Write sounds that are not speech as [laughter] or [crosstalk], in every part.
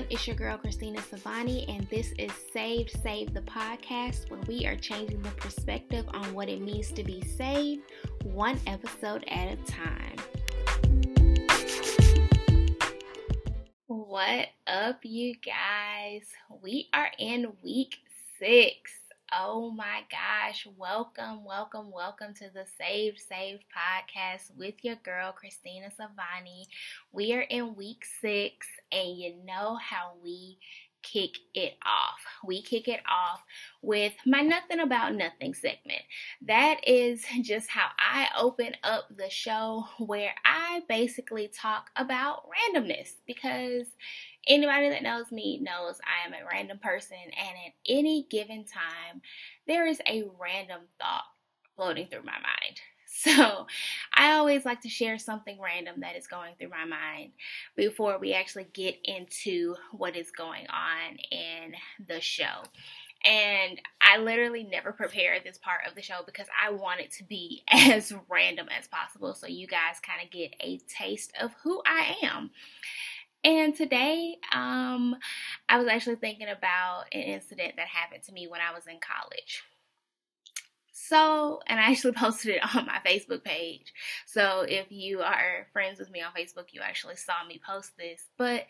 everyone. It's your girl Christina Savani, and this is Saved Save the podcast, where we are changing the perspective on what it means to be saved, one episode at a time. What up, you guys? We are in week six. Oh my gosh, welcome, welcome, welcome to the Saved Saved podcast with your girl Christina Savani. We are in week six, and you know how we kick it off. We kick it off with my Nothing About Nothing segment. That is just how I open up the show, where I basically talk about randomness because Anybody that knows me knows I am a random person, and at any given time, there is a random thought floating through my mind. [laughs] So, I always like to share something random that is going through my mind before we actually get into what is going on in the show. And I literally never prepare this part of the show because I want it to be [laughs] as random as possible so you guys kind of get a taste of who I am. And today, um, I was actually thinking about an incident that happened to me when I was in college. So, and I actually [laughs] posted it on my Facebook page. So, if you are friends with me on Facebook, you actually saw me post this. But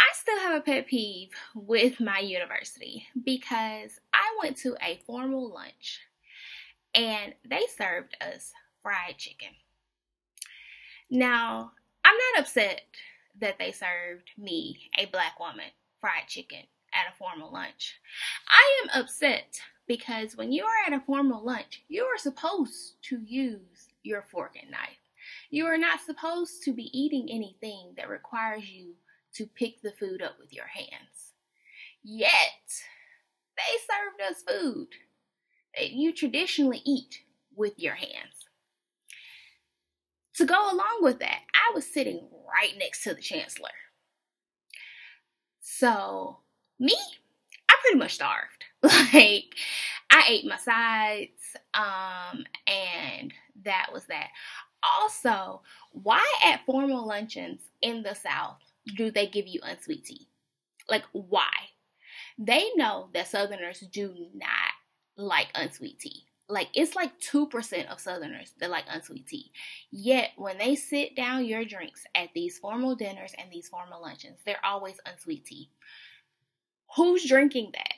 I still have a pet peeve with my university because I went to a formal lunch and they served us fried chicken. Now, I'm not upset that they served me, a black woman, fried chicken at a formal lunch. I am upset because when you are at a formal lunch, you are supposed to use your fork and knife. You are not supposed to be eating anything that requires you to pick the food up with your hands. Yet, they served us food that you traditionally eat with your hands. To go along with that, I was sitting right next to the chancellor. So, me, I pretty much starved. [laughs] like, I ate my sides, um, and that was that. Also, why at formal luncheons in the South do they give you unsweet tea? Like, why? They know that Southerners do not like unsweet tea like it's like 2% of southerners that like unsweet tea. Yet when they sit down your drinks at these formal dinners and these formal luncheons they're always unsweet tea. Who's drinking that?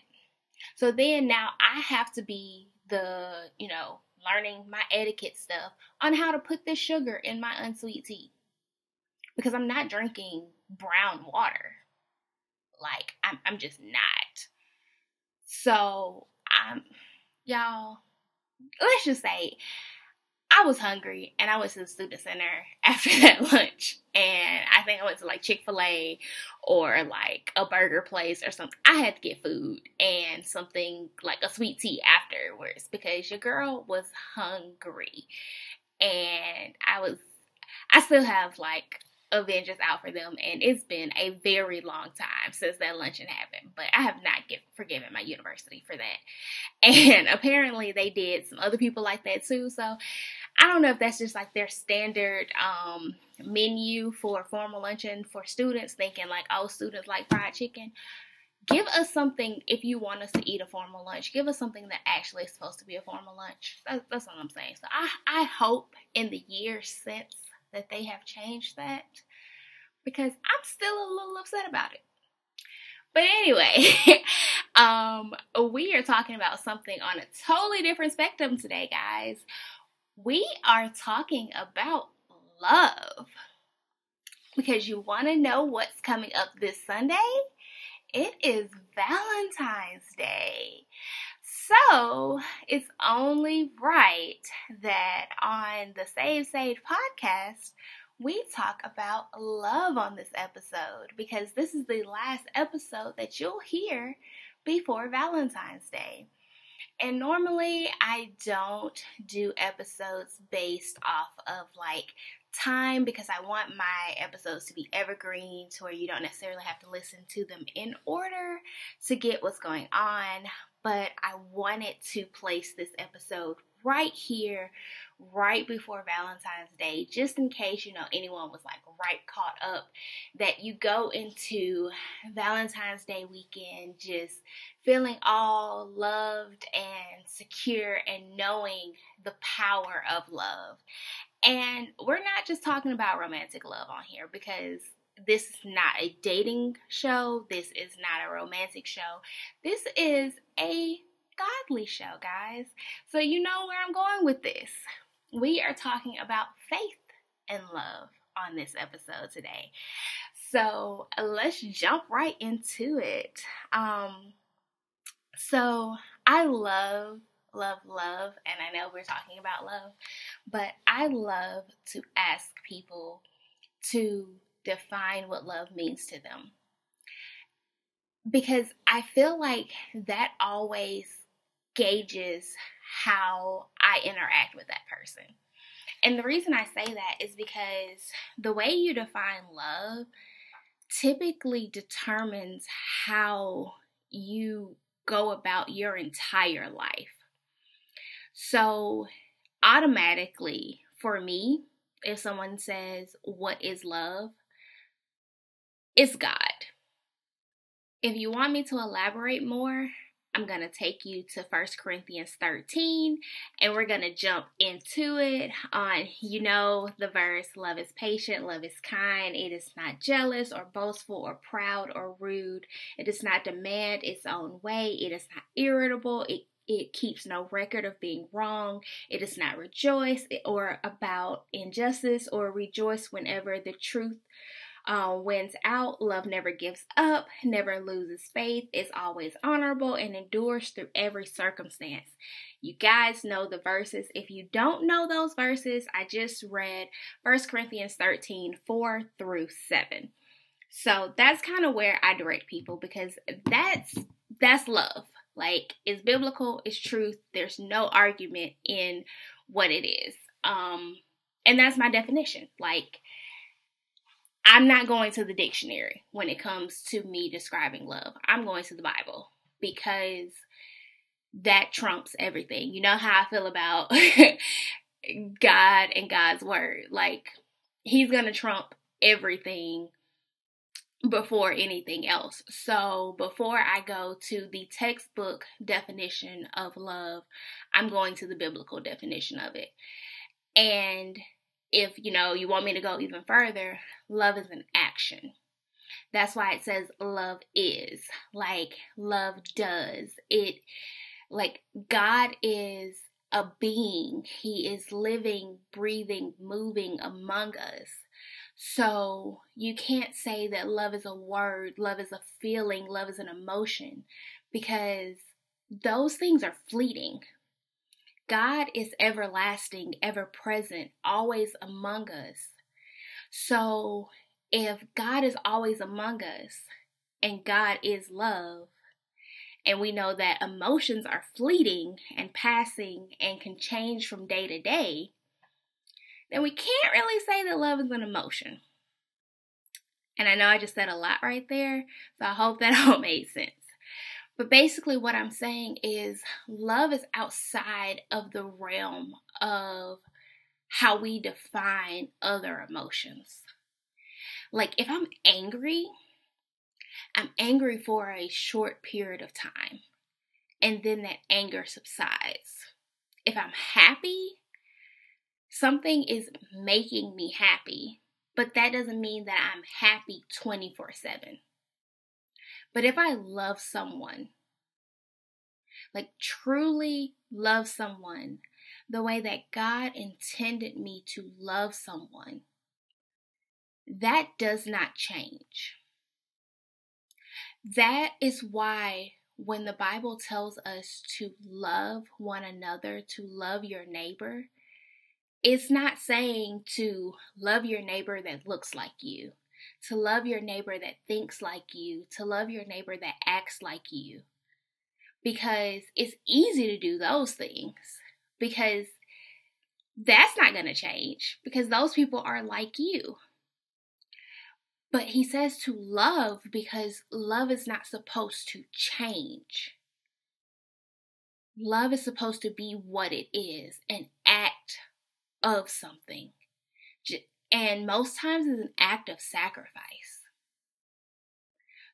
So then now i have to be the you know learning my etiquette stuff on how to put the sugar in my unsweet tea. Because i'm not drinking brown water. Like i'm, I'm just not. So i'm y'all let's just say I was hungry and I went to the student center [laughs] after that lunch. And I think I went to like Chick fil A or like a burger place or something. I had to get food and something like a sweet tea afterwards because your girl was hungry. And I was, I still have like Avengers out for them, and it's been a very long time since that luncheon happened. But I have not get, forgiven my university for that. [laughs] And apparently, they did some other people like that too. So I don't know if that's just like their standard um, menu for formal luncheon for students, thinking like, oh, students like fried chicken. Give us something if you want us to eat a formal lunch. Give us something that actually is supposed to be a formal lunch. That's, that's all I'm saying. So I, I hope in the years since that they have changed that because I'm still a little upset about it. But anyway, [laughs] um, we are talking about something on a totally different spectrum today, guys. We are talking about love. Because you want to know what's coming up this Sunday? It is Valentine's Day. So it's only right that on the Save Save podcast, we talk about love on this episode because this is the last episode that you'll hear before Valentine's Day. And normally I don't do episodes based off of like time because I want my episodes to be evergreen to where you don't necessarily have to listen to them in order to get what's going on but I wanted to place this episode right here right before Valentine's Day, just in case you know anyone was like right caught up, that you go into Valentine's Day weekend just feeling all loved and secure and knowing the power of love. And we're not just talking about romantic love on here because this is not a dating show. This is not a romantic show. This is a godly show, guys. So you know where I'm going with this. We are talking about faith and love on this episode today. So let's jump right into it. Um, so I love, love, love, and I know we're talking about love, but I love to ask people to define what love means to them. Because I feel like that always gauges how I interact with that person. And the reason I say that is because the way you define love typically determines how you go about your entire life. So, automatically, for me, if someone says, What is love? It's God. If you want me to elaborate more, I'm going to take you to 1 Corinthians 13 and we're going to jump into it on, you know, the verse love is patient, love is kind, it is not jealous or boastful or proud or rude, it does not demand its own way, it is not irritable, it it keeps no record of being wrong. It does not rejoice eh, or about injustice or rejoice whenever the truth uh, wins out. Love never gives up, never loses faith, is always honorable, and endures through every circumstance. You guys know the verses. If you don't know those verses, I just read 1 Corinthians 13 4 through 7. So that's kind of where I direct people because that's that's love. Like it's biblical, it's truth. There's no argument in what it is. Um and that's my definition. Like I'm not going to the dictionary when it comes to me describing love. I'm going to the Bible because that trumps everything. You know how I feel about [laughs] God and God's word. Like, He's going to trump everything before anything else. So, before I go to the textbook definition of love, I'm going to the biblical definition of it. And if you know you want me to go even further, love is an action. That's why it says love is. Like love does. It like God is a being. He is living, breathing, moving among us. So you can't say that love is a word, love is a feeling, love is an emotion because those things are fleeting. God is everlasting, ever present, always among us. So if God is always among us and God is love, and we know that emotions are fleeting and passing and can change from day to day, then we can't really say that love is an emotion. And I know I just said a lot right there, so I hope that [laughs] all made sense. But basically, what I'm saying is love is outside of the realm of how we define other emotions. Like, if I'm angry, I'm angry for a short period of time, and then that anger subsides. If I'm happy, something is making me happy, but that doesn't mean that I'm happy 24 7. But if I love someone, like truly love someone the way that God intended me to love someone, that does not change. That is why when the Bible tells us to love one another, to love your neighbor, it's not saying to love your neighbor that looks like you to love your neighbor that thinks like you, to love your neighbor that acts like you. Because it's easy to do those things because that's not going to change because those people are like you. But he says to love because love is not supposed to change. Love is supposed to be what it is an act of something. And most times it's an act of sacrifice.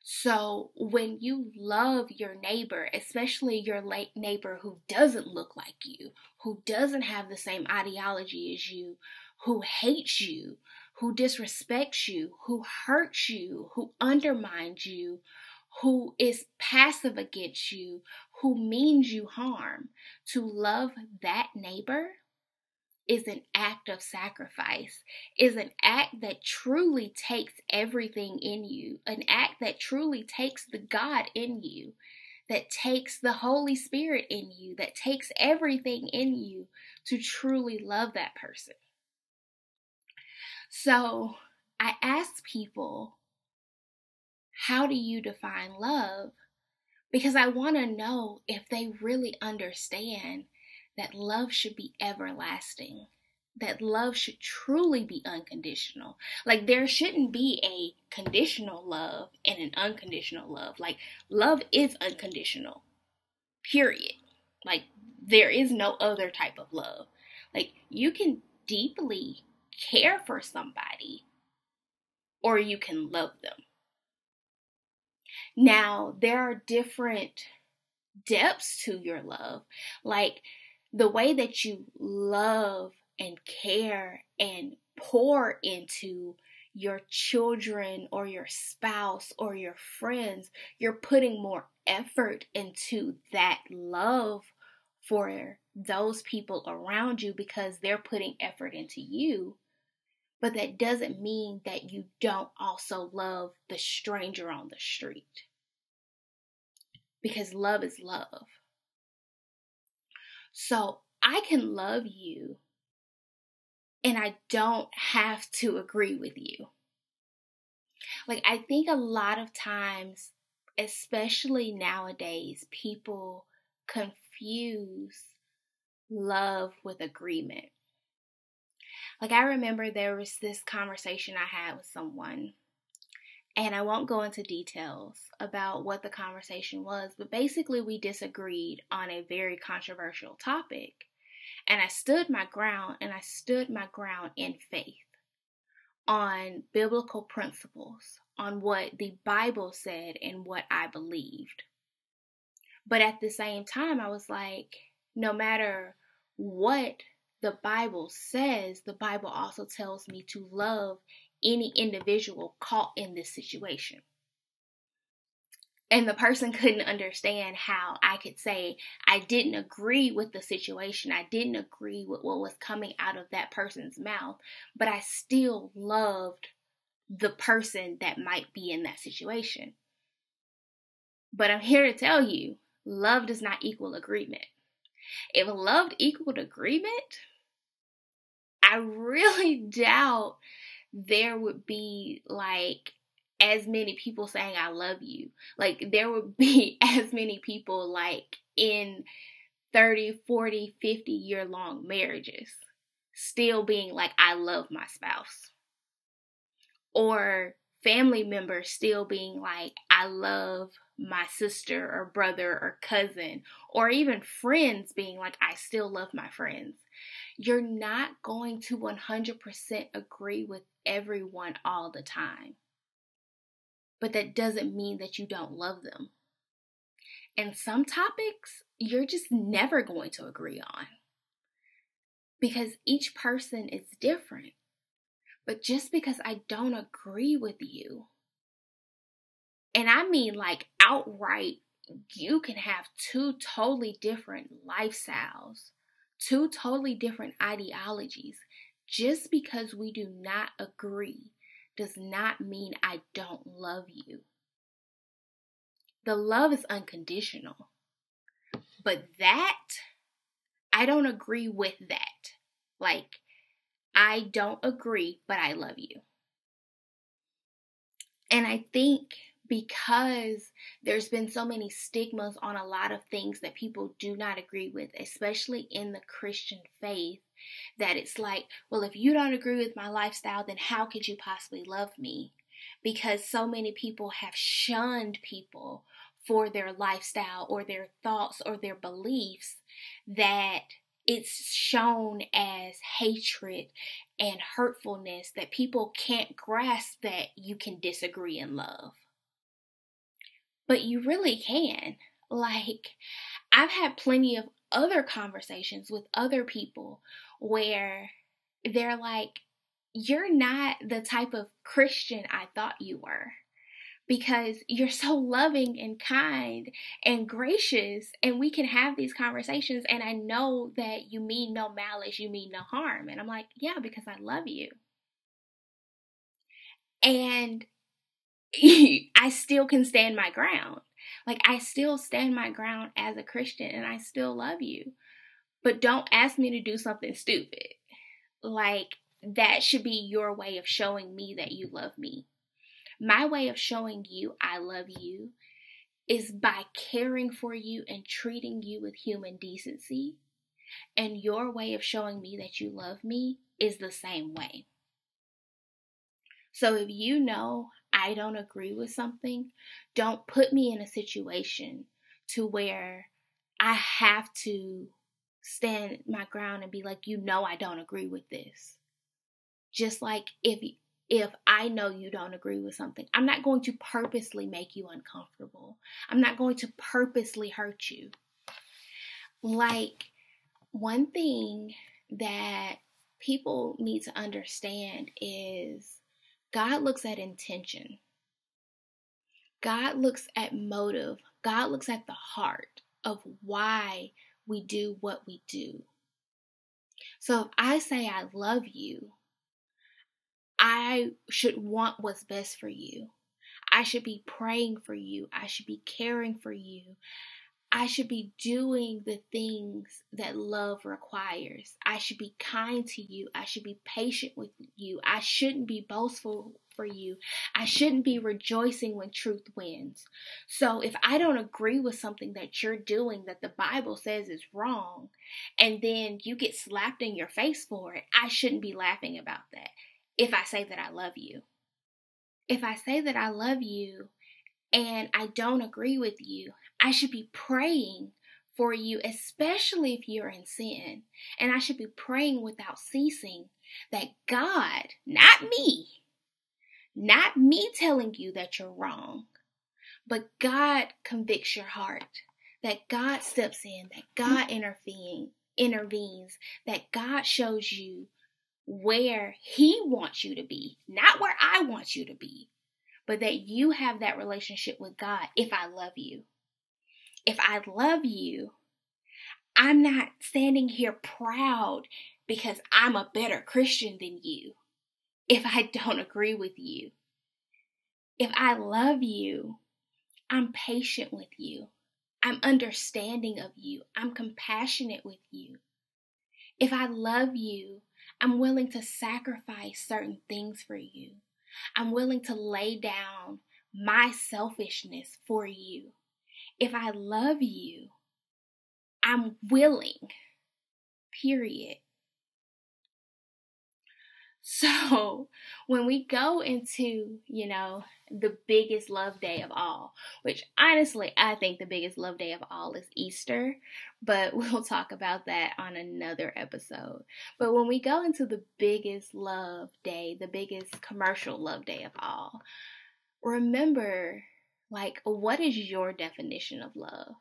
So when you love your neighbor, especially your late neighbor who doesn't look like you, who doesn't have the same ideology as you, who hates you, who disrespects you, who hurts you, who undermines you, who is passive against you, who means you harm, to love that neighbor is an act of sacrifice, is an act that truly takes everything in you, an act that truly takes the God in you, that takes the Holy Spirit in you, that takes everything in you to truly love that person. So I ask people, how do you define love? Because I want to know if they really understand that love should be everlasting, that love should truly be unconditional. Like there shouldn't be a conditional love and an unconditional love. Like love is unconditional, period. Like there is no other type of love. Like you can deeply care for somebody or you can love them. Now, there are different depths to your love. Like the way that you love and care and pour into your children or your spouse or your friends, you're putting more effort into that love for those people around you because they're putting effort into you. But that doesn't mean that you don't also love the stranger on the street. Because love is love. So I can love you and I don't have to agree with you. Like, I think a lot of times, especially nowadays, people confuse love with agreement. Like, I remember there was this conversation I had with someone and I won't go into details about what the conversation was, but basically, we disagreed on a very controversial topic. And I stood my ground, and I stood my ground in faith on biblical principles, on what the Bible said and what I believed. But at the same time, I was like, no matter what the Bible says, the Bible also tells me to love any individual caught in this situation. And the person [laughs] couldn't understand how I could say I didn't agree with the situation. I didn't agree with what was coming out of that person's mouth, but I still loved the person that might be in that situation. But I'm here to tell you love does not equal agreement. If love equaled agreement, I [laughs] really doubt there would be like as many people saying I love you. Like there would [laughs] be as many people like in 30, 40, 50 year long marriages still being like I love my spouse. Or family members still being like I love my sister or brother or cousin or even friends being like I still love my friends. You're not going to 100% agree with everyone all the time. But that doesn't mean that you don't love them. And some topics you're just never going to agree on because each person is different. But just because I don't agree with you, and I mean like outright, you can have two totally different lifestyles, two totally different ideologies. Just because we do not agree does not mean I don't love you. The love is unconditional. But that, I don't agree with that. Like, I don't agree, but I love you. And I think because there's been so many stigmas on a lot of things that people do not agree with, especially in the Christian faith, that it's like, well, if you don't agree with my lifestyle, then how could you possibly love me? Because so many people have shunned people for their lifestyle or their thoughts or their beliefs that it's shown as hatred and hurtfulness that people can't grasp that you can disagree in love. But you really can. Like, I've had plenty of other conversations with other people where they're like, You're not the type of Christian I thought you were because you're so loving and kind and gracious and we can have these conversations and I know that you mean no malice, you mean no harm. And I'm like, yeah, because I love you. And [laughs] I still can stand my ground. Like I still stand my ground as a Christian and I still love you. But don't ask me to do something stupid. Like that should be your way of showing me that you love me. My way of showing you I love you is by caring for you and treating you with human decency. And your way of showing me that you love me is the same way. So if you know I don't agree with something, don't put me in a situation to where I have to stand my ground and be like, you know, I don't agree with this. Just like if if I know you don't agree with something. I'm not going to purposely make you uncomfortable. I'm not going to purposely hurt you. Like, one thing that people need to understand is God looks at intention, God looks at motive, God looks at the heart of why we do what we do. So if I say I love you, I should want what's best for you. I should be praying for you. I should be caring for you. I should be doing the things that love requires. I should be kind to you. I should be patient with you. I shouldn't be boastful for you. I shouldn't be rejoicing when truth wins. So if I don't agree with something that you're doing that the Bible says is wrong, and then you get slapped in your face for it, I shouldn't be laughing about that if I say that I love you. If I say that I love you and I don't agree with you, I should be praying for you, especially if you're in sin. And I should be praying without ceasing that God, not me, not me telling you that you're wrong, but God convicts your heart, that God steps in, that God intervene, intervenes, that God shows you where He wants you to be, not where I want you to be, but that you have that relationship with God if I love you. If I love you, I'm not standing here proud because I'm a better Christian than you if I don't agree with you. If I love you, I'm patient with you. I'm understanding of you. I'm compassionate with you. If I love you, I'm willing to sacrifice certain things for you. I'm willing to lay down my selfishness for you. If I love you, I'm willing, period. So, [laughs] when we go into, you know, the biggest love day of all, which honestly, I think the biggest love day of all is Easter, but [laughs] we'll talk about that on another episode. But when we go into the biggest love day, the biggest commercial love day of all, remember like, what is your definition of love?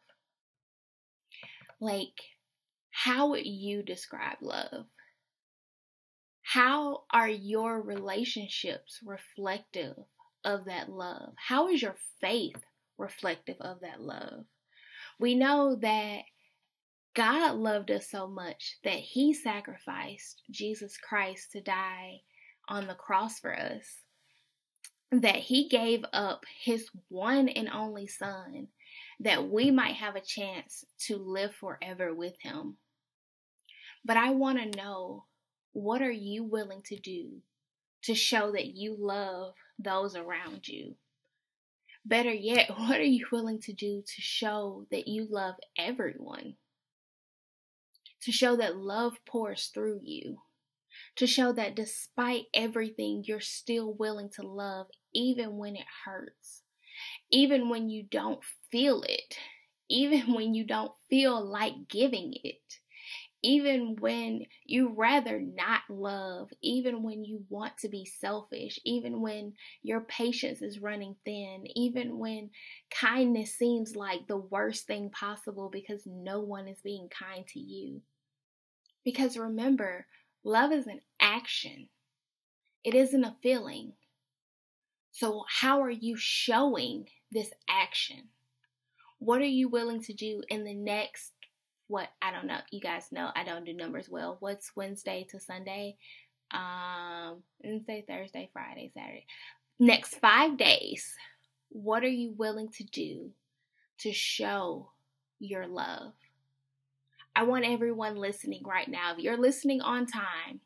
Like, how would you describe love? How are your relationships reflective of that love? How is your faith reflective of that love? We know that God loved us so much that He sacrificed Jesus Christ to die on the cross for us, that He gave up His one and only Son that we might have a chance to live forever with Him. But I want to know what are you willing to do to show that you love those around you? Better yet, [laughs] what are you willing to do to show that you love everyone? To show that love pours through you. To show that despite everything, you're still willing to love even when it hurts. Even when you don't feel it. Even when you don't feel like giving it even when you rather not love, even when you want to be selfish, even when your patience is running thin, even when kindness seems like the worst thing possible because no one is being kind to you. Because remember, love is an action, it isn't a feeling. So, how are you showing this action? What are you willing to do in the next what I don't know. You guys know I don't do numbers well. What's Wednesday to Sunday? Um, Wednesday, Thursday, Friday, Saturday. Next five days, what are you willing to do to show your love? I want everyone listening right now, if you're listening on time,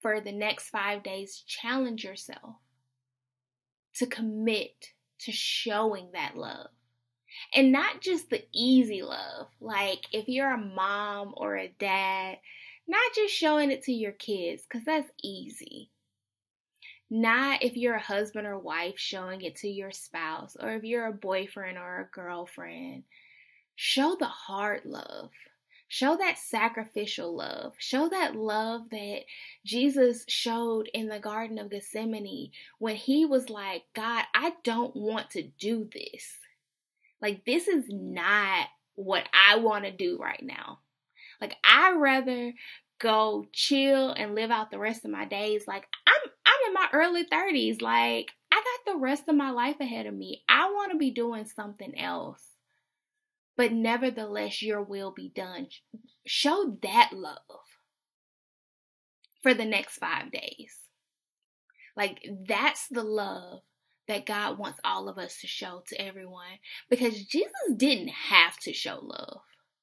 for the next five days, challenge yourself to commit to showing that love. And not just the easy love. Like if you're a mom or a dad, not just showing it to your kids, because that's easy. Not if you're a husband or wife showing it to your spouse, or if you're a boyfriend or a girlfriend. Show the hard love. Show that sacrificial love. Show that love that Jesus showed in the Garden of Gethsemane when he was like, God, I don't want to do this. Like, this is not what I want to do right now. Like, I'd rather go chill and live out the rest of my days. Like, I'm I'm in my early 30s. Like, I got the rest of my life ahead of me. I want to be doing something else. But nevertheless, your will be done. Show that love for the next five days. Like, that's the love that God wants all of us to show to everyone because Jesus didn't have to show love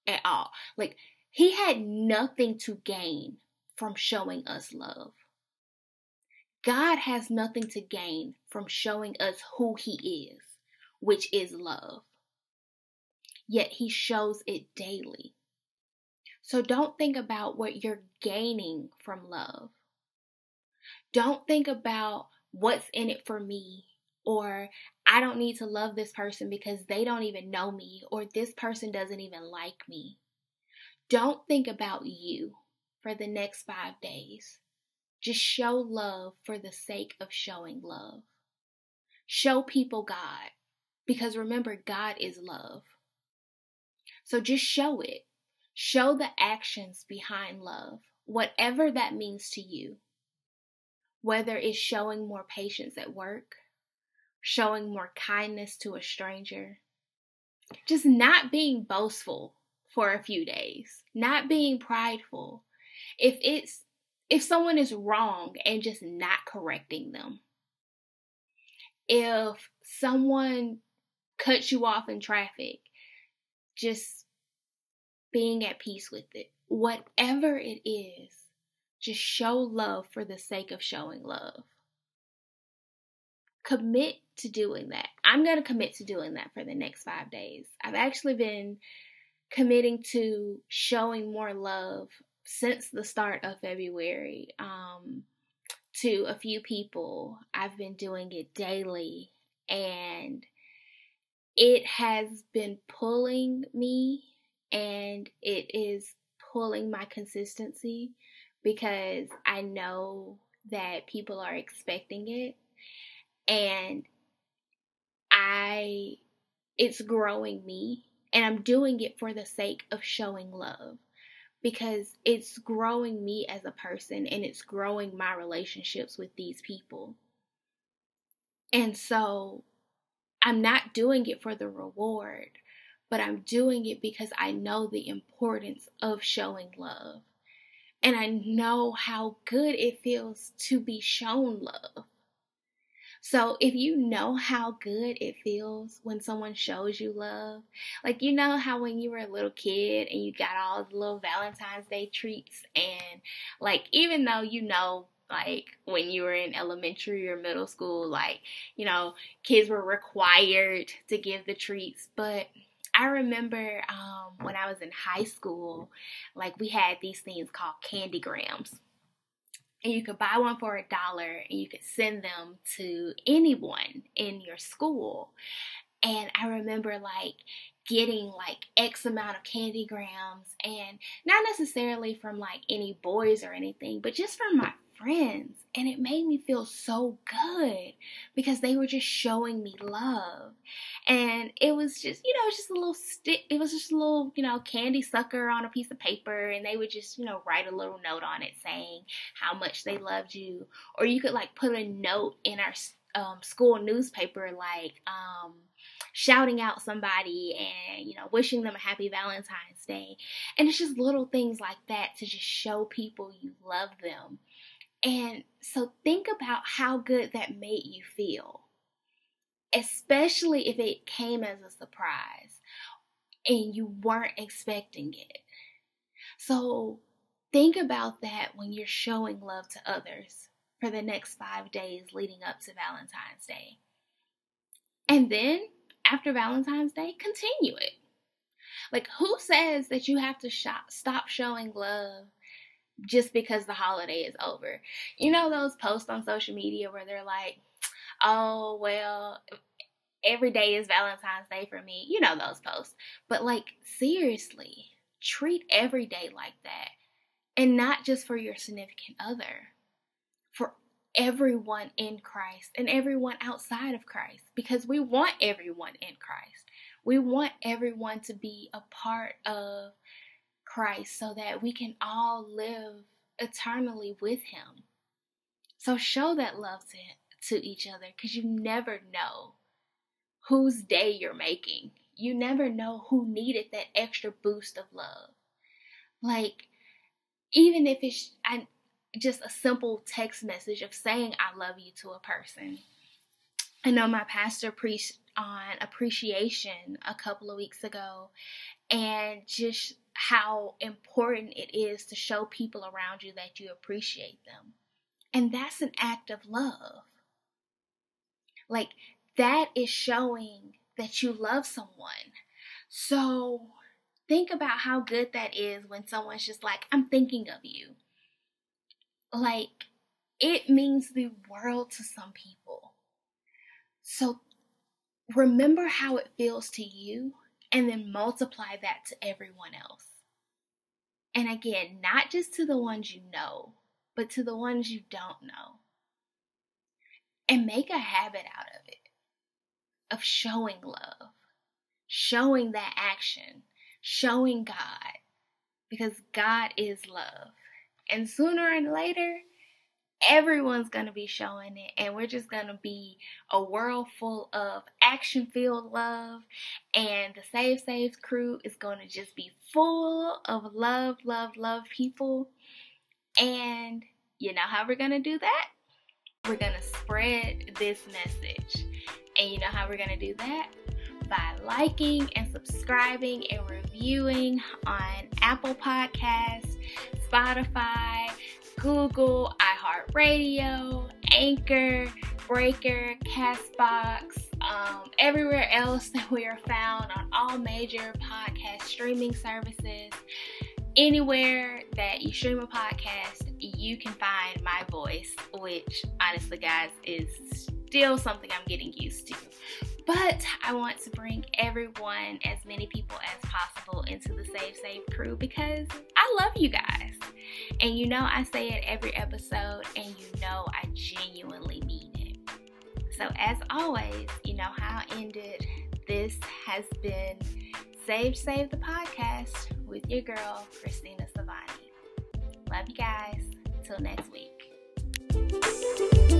at all. Like, he had nothing to gain from showing us love. God has nothing to gain from showing us who he is, which is love. Yet he shows it daily. So don't think about what you're gaining from love. Don't think about what's in it for me or I don't need to love this person because they don't even know me, or this person doesn't even like me. Don't think about you for the next five days. Just show love for the sake of showing love. Show people God because remember, God is love. So just show it. Show the actions behind love, whatever that means to you. Whether it's showing more patience at work, showing more kindness to a stranger, just not being boastful for a few days, not being prideful. If it's if someone is wrong and just not correcting them. If someone cuts you off in traffic, just being at peace with it. Whatever it is, just show love for the sake of showing love commit to doing that. I'm going to commit to doing that for the next five days. I've actually been committing to showing more love since the start of February um, to a few people. I've been doing it daily and it has been pulling me and it is pulling my consistency because I know that people are expecting it and I it's growing me and I'm doing it for the sake of showing love because it's growing me as a person and it's growing my relationships with these people. And so I'm not doing it for the reward, but I'm doing it because I know the importance of showing love. And I know how good it feels to be shown love. So if you know how good it feels when someone shows you love, like you know how when you were a little kid and you got all the little Valentine's Day treats, and like even though you know like when you were in elementary or middle school, like, you know, kids were required to give the treats. But I remember um, when I was in high school, like we had these things called candygrams and you could buy one for a dollar and you could send them to anyone in your school. And I remember like getting like X amount of candy grams and not necessarily from like any boys or anything, but just from my friends. And it made me feel so good because they were just showing me love. And it was just, you know, just a little stick, it was just a little, you know, candy sucker on a piece of paper. And they would just, you know, write a little note on it saying how much they loved you. Or you could like put a note in our um, school newspaper, like, um, shouting out somebody and you know wishing them a happy valentine's day and it's just little things like that to just show people you love them and so think about how good that made you feel, especially if it came as a surprise and you weren't expecting it. So think about that when you're showing love to others for the next five days leading up to Valentine's Day. And then after Valentine's Day, continue it. Like, who says that you have to shop, stop showing love just because the holiday is over. You know those posts on social media where they're like, "Oh, well, every day is Valentine's Day for me." You know those posts. But like seriously, treat every day like that. And not just for your significant other. For everyone in Christ and everyone outside of Christ because we want everyone in Christ. We want everyone to be a part of Christ so that we can all live eternally with Him. So show that love to, to each other because you never know whose day you're making. You never know who needed that extra boost of love. Like, even if it's I, just a simple text message of saying I love you to a person. I know my pastor preached on appreciation a couple of weeks ago and just how important it is to show people around you that you appreciate them. And that's an act of love. Like, that is showing that you love someone. So, think about how good that is when someone's just like, I'm thinking of you. Like, it means the world to some people. So, remember how it feels to you and then multiply that to everyone else. And again, not just to the ones you know, but to the ones you don't know. And make a habit out of it of showing love, showing that action, showing God, because God is love. And sooner and later, everyone's going to be showing it and we're just going to be a world full of action filled love and the save saves crew is going to just be full of love love love people. And you know how we're going to do that? We're going to spread this message. And you know how we're going to do that? By liking and subscribing and reviewing on Apple Podcasts, Spotify, Google, iHeartRadio, Anchor, Breaker, Castbox, um, everywhere else that we are found on all major podcast streaming services. Anywhere that you stream a podcast, you can find my voice, which honestly, guys, is still something I'm getting used to. But I want to bring everyone, as many people as possible, into the Save Save crew because I love you guys. And you know, I say it every episode, and you know, I genuinely mean it. So, as always, you know how I ended. This has been Save Save the podcast with your girl, Christina Savani. Love you guys. Till next week.